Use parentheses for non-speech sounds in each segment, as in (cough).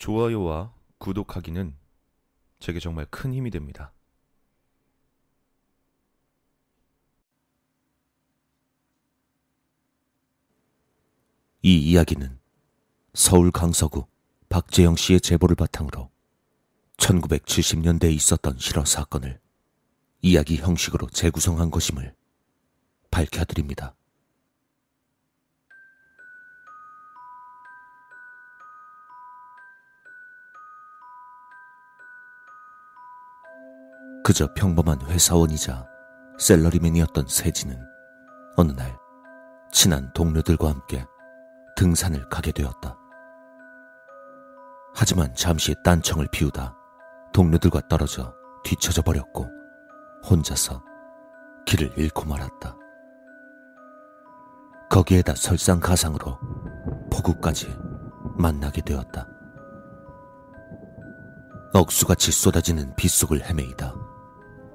좋아요와 구독하기는 제게 정말 큰 힘이 됩니다. 이 이야기는 서울 강서구 박재영 씨의 제보를 바탕으로 1970년대에 있었던 실화 사건을 이야기 형식으로 재구성한 것임을 밝혀드립니다. 그저 평범한 회사원이자 셀러리맨이었던 세진은 어느 날 친한 동료들과 함께 등산을 가게 되었다. 하지만 잠시 딴청을 피우다 동료들과 떨어져 뒤처져 버렸고 혼자서 길을 잃고 말았다. 거기에다 설상가상으로 폭우까지 만나게 되었다. 억수같이 쏟아지는 빗속을 헤매이다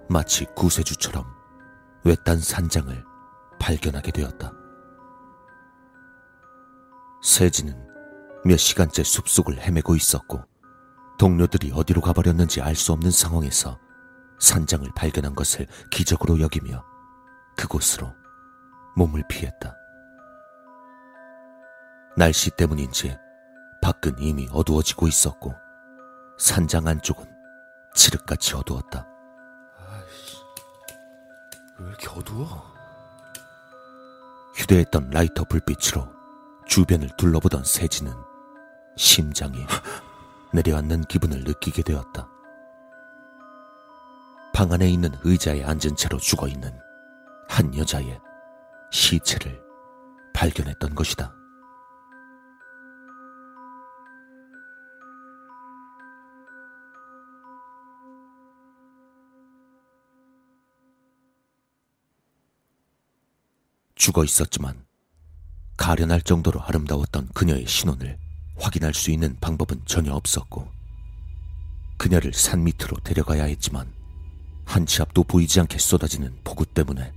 마치 구세주처럼 외딴 산장을 발견하게 되었다. 세진은 몇 시간째 숲속을 헤매고 있었고 동료들이 어디로 가버렸는지 알 수 없는 상황에서 산장을 발견한 것을 기적으로 여기며 그곳으로 몸을 피했다. 날씨 때문인지 밖은 이미 어두워지고 있었고 산장 안쪽은 칠흑같이 어두웠다. 왜 이렇게 어두워? 휴대했던 라이터 불빛으로 주변을 둘러보던 세진은 심장이 (laughs) 내려앉는 기분을 느끼게 되었다. 방 안에 있는 의자에 앉은 채로 죽어 있는 한 여자의 시체를 발견했던 것이다. 죽어 있었지만 가련할 정도로 아름다웠던 그녀의 신원을 확인할 수 있는 방법은 전혀 없었고 그녀를 산 밑으로 데려가야 했지만 한 치 앞도 보이지 않게 쏟아지는 폭우 때문에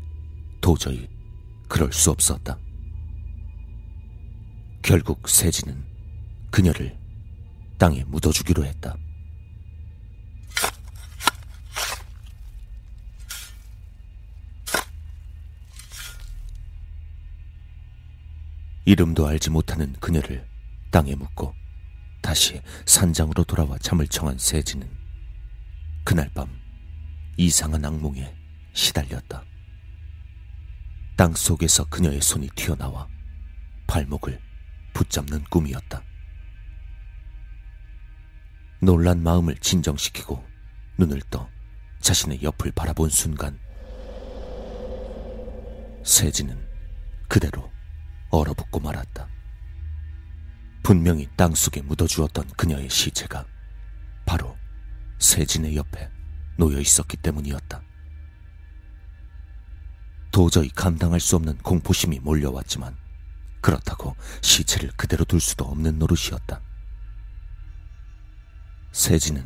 도저히 그럴 수 없었다. 결국 세진은 그녀를 땅에 묻어주기로 했다. 이름도 알지 못하는 그녀를 땅에 묻고 다시 산장으로 돌아와 잠을 청한 세진은 그날 밤 이상한 악몽에 시달렸다. 땅 속에서 그녀의 손이 튀어나와 발목을 붙잡는 꿈이었다. 놀란 마음을 진정시키고 눈을 떠 자신의 옆을 바라본 순간 세진은 그대로 얼어붙고 말았다. 분명히 땅 속에 묻어주었던 그녀의 시체가 바로 세진의 옆에 놓여 있었기 때문이었다. 도저히 감당할 수 없는 공포심이 몰려왔지만 그렇다고 시체를 그대로 둘 수도 없는 노릇이었다. 세진은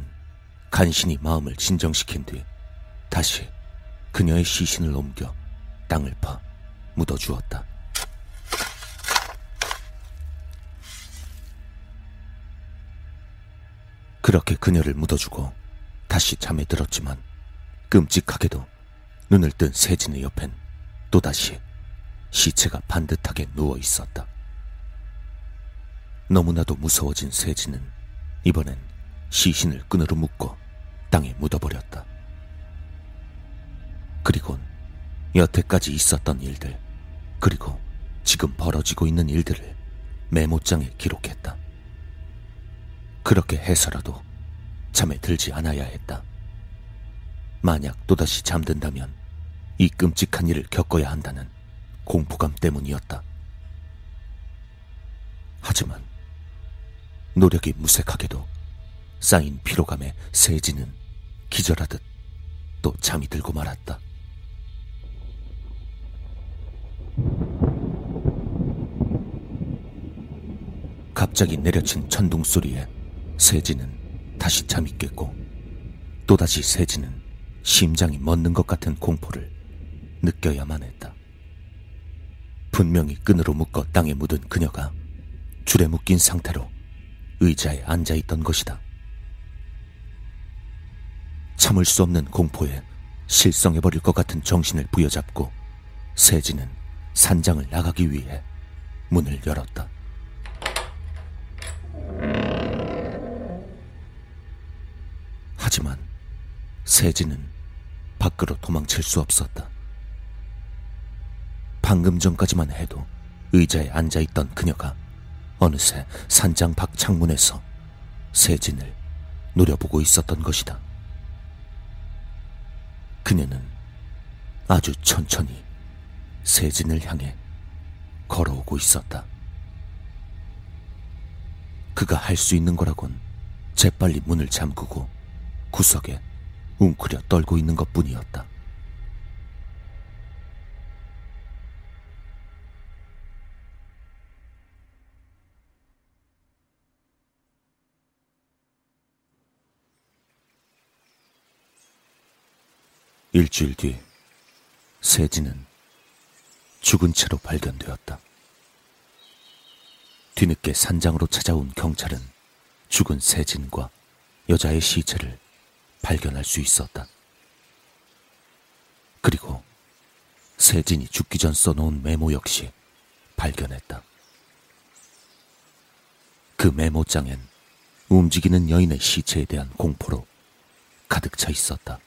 간신히 마음을 진정시킨 뒤 다시 그녀의 시신을 옮겨 땅을 파 묻어주었다. 그렇게 그녀를 묻어주고 다시 잠에 들었지만 끔찍하게도 눈을 뜬 세진의 옆엔 또다시 시체가 반듯하게 누워 있었다. 너무나도 무서워진 세진은 이번엔 시신을 끈으로 묶어 땅에 묻어버렸다. 그리곤 여태까지 있었던 일들, 그리고 지금 벌어지고 있는 일들을 메모장에 기록했다. 그렇게 해서라도 잠에 들지 않아야 했다. 만약 또다시 잠든다면 이 끔찍한 일을 겪어야 한다는 공포감 때문이었다. 하지만 노력이 무색하게도 쌓인 피로감에 세지는 기절하듯 또 잠이 들고 말았다. 갑자기 내려친 천둥 소리에 세진은 다시 잠이 깼고 또다시 세진은 심장이 멎는 것 같은 공포를 느껴야만 했다. 분명히 끈으로 묶어 땅에 묻은 그녀가 줄에 묶인 상태로 의자에 앉아 있던 것이다. 참을 수 없는 공포에 실성해버릴 것 같은 정신을 부여잡고 세진은 산장을 나가기 위해 문을 열었다. 세진은 밖으로 도망칠 수 없었다. 방금 전까지만 해도 의자에 앉아 있던 그녀가 어느새 산장 밖 창문에서 세진을 노려보고 있었던 것이다. 그녀는 아주 천천히 세진을 향해 걸어오고 있었다. 그가 할 수 있는 거라곤 재빨리 문을 잠그고 구석에 웅크려 떨고 있는 것 뿐이었다. 일주일 뒤 세진은 죽은 채로 발견되었다. 뒤늦게 산장으로 찾아온 경찰은 죽은 세진과 여자의 시체를 발견할 수 있었다. 그리고 세진이 죽기 전 써놓은 메모 역시 발견했다. 그 메모장엔 움직이는 여인의 시체에 대한 공포로 가득 차 있었다.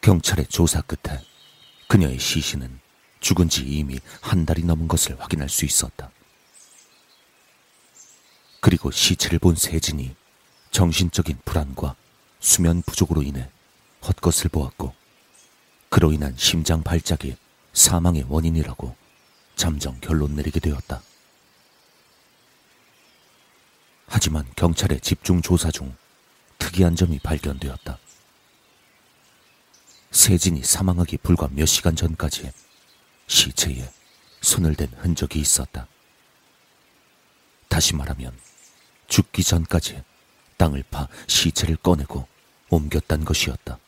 경찰의 조사 끝에 그녀의 시신은 죽은 지 이미 한 달이 넘은 것을 확인할 수 있었다. 그리고 시체를 본 세진이 정신적인 불안과 수면 부족으로 인해 헛것을 보았고, 그로 인한 심장 발작이 사망의 원인이라고 잠정 결론 내리게 되었다. 하지만 경찰의 집중 조사 중 특이한 점이 발견되었다. 세진이 사망하기 불과 몇 시간 전까지 시체에 손을 댄 흔적이 있었다. 다시 말하면 죽기 전까지 땅을 파 시체를 꺼내고 옮겼단 것이었다.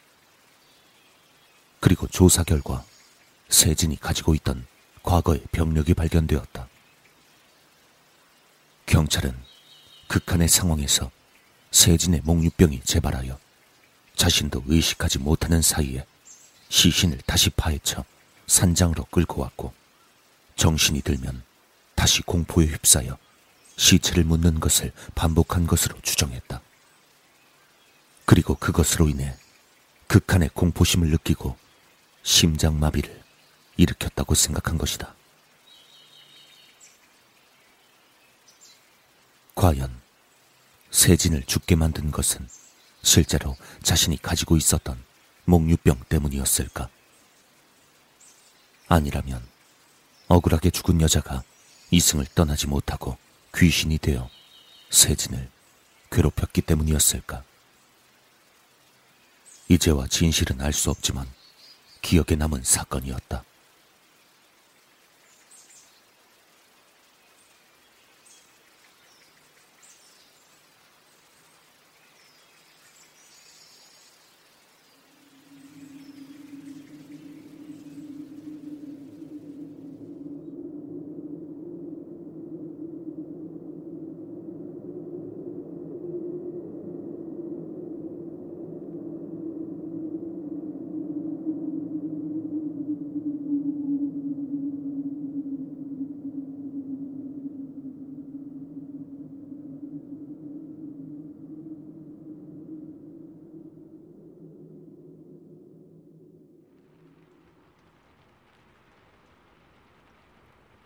그리고 조사 결과 세진이 가지고 있던 과거의 병력이 발견되었다. 경찰은 극한의 상황에서 세진의 목류병이 재발하여 자신도 의식하지 못하는 사이에 시신을 다시 파헤쳐 산장으로 끌고 왔고 정신이 들면 다시 공포에 휩싸여 시체를 묻는 것을 반복한 것으로 추정했다. 그리고 그것으로 인해 극한의 공포심을 느끼고 심장마비를 일으켰다고 생각한 것이다. 과연 세진을 죽게 만든 것은 실제로 자신이 가지고 있었던 목류병 때문이었을까? 아니라면 억울하게 죽은 여자가 이승을 떠나지 못하고 귀신이 되어 세진을 괴롭혔기 때문이었을까? 이제와 진실은 알 수 없지만 기억에 남은 사건이었다.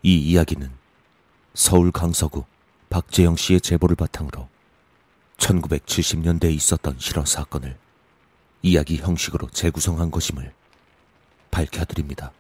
이 이야기는 서울 강서구 박재영 씨의 제보를 바탕으로 1970년대에 있었던 실화 사건을 이야기 형식으로 재구성한 것임을 밝혀드립니다.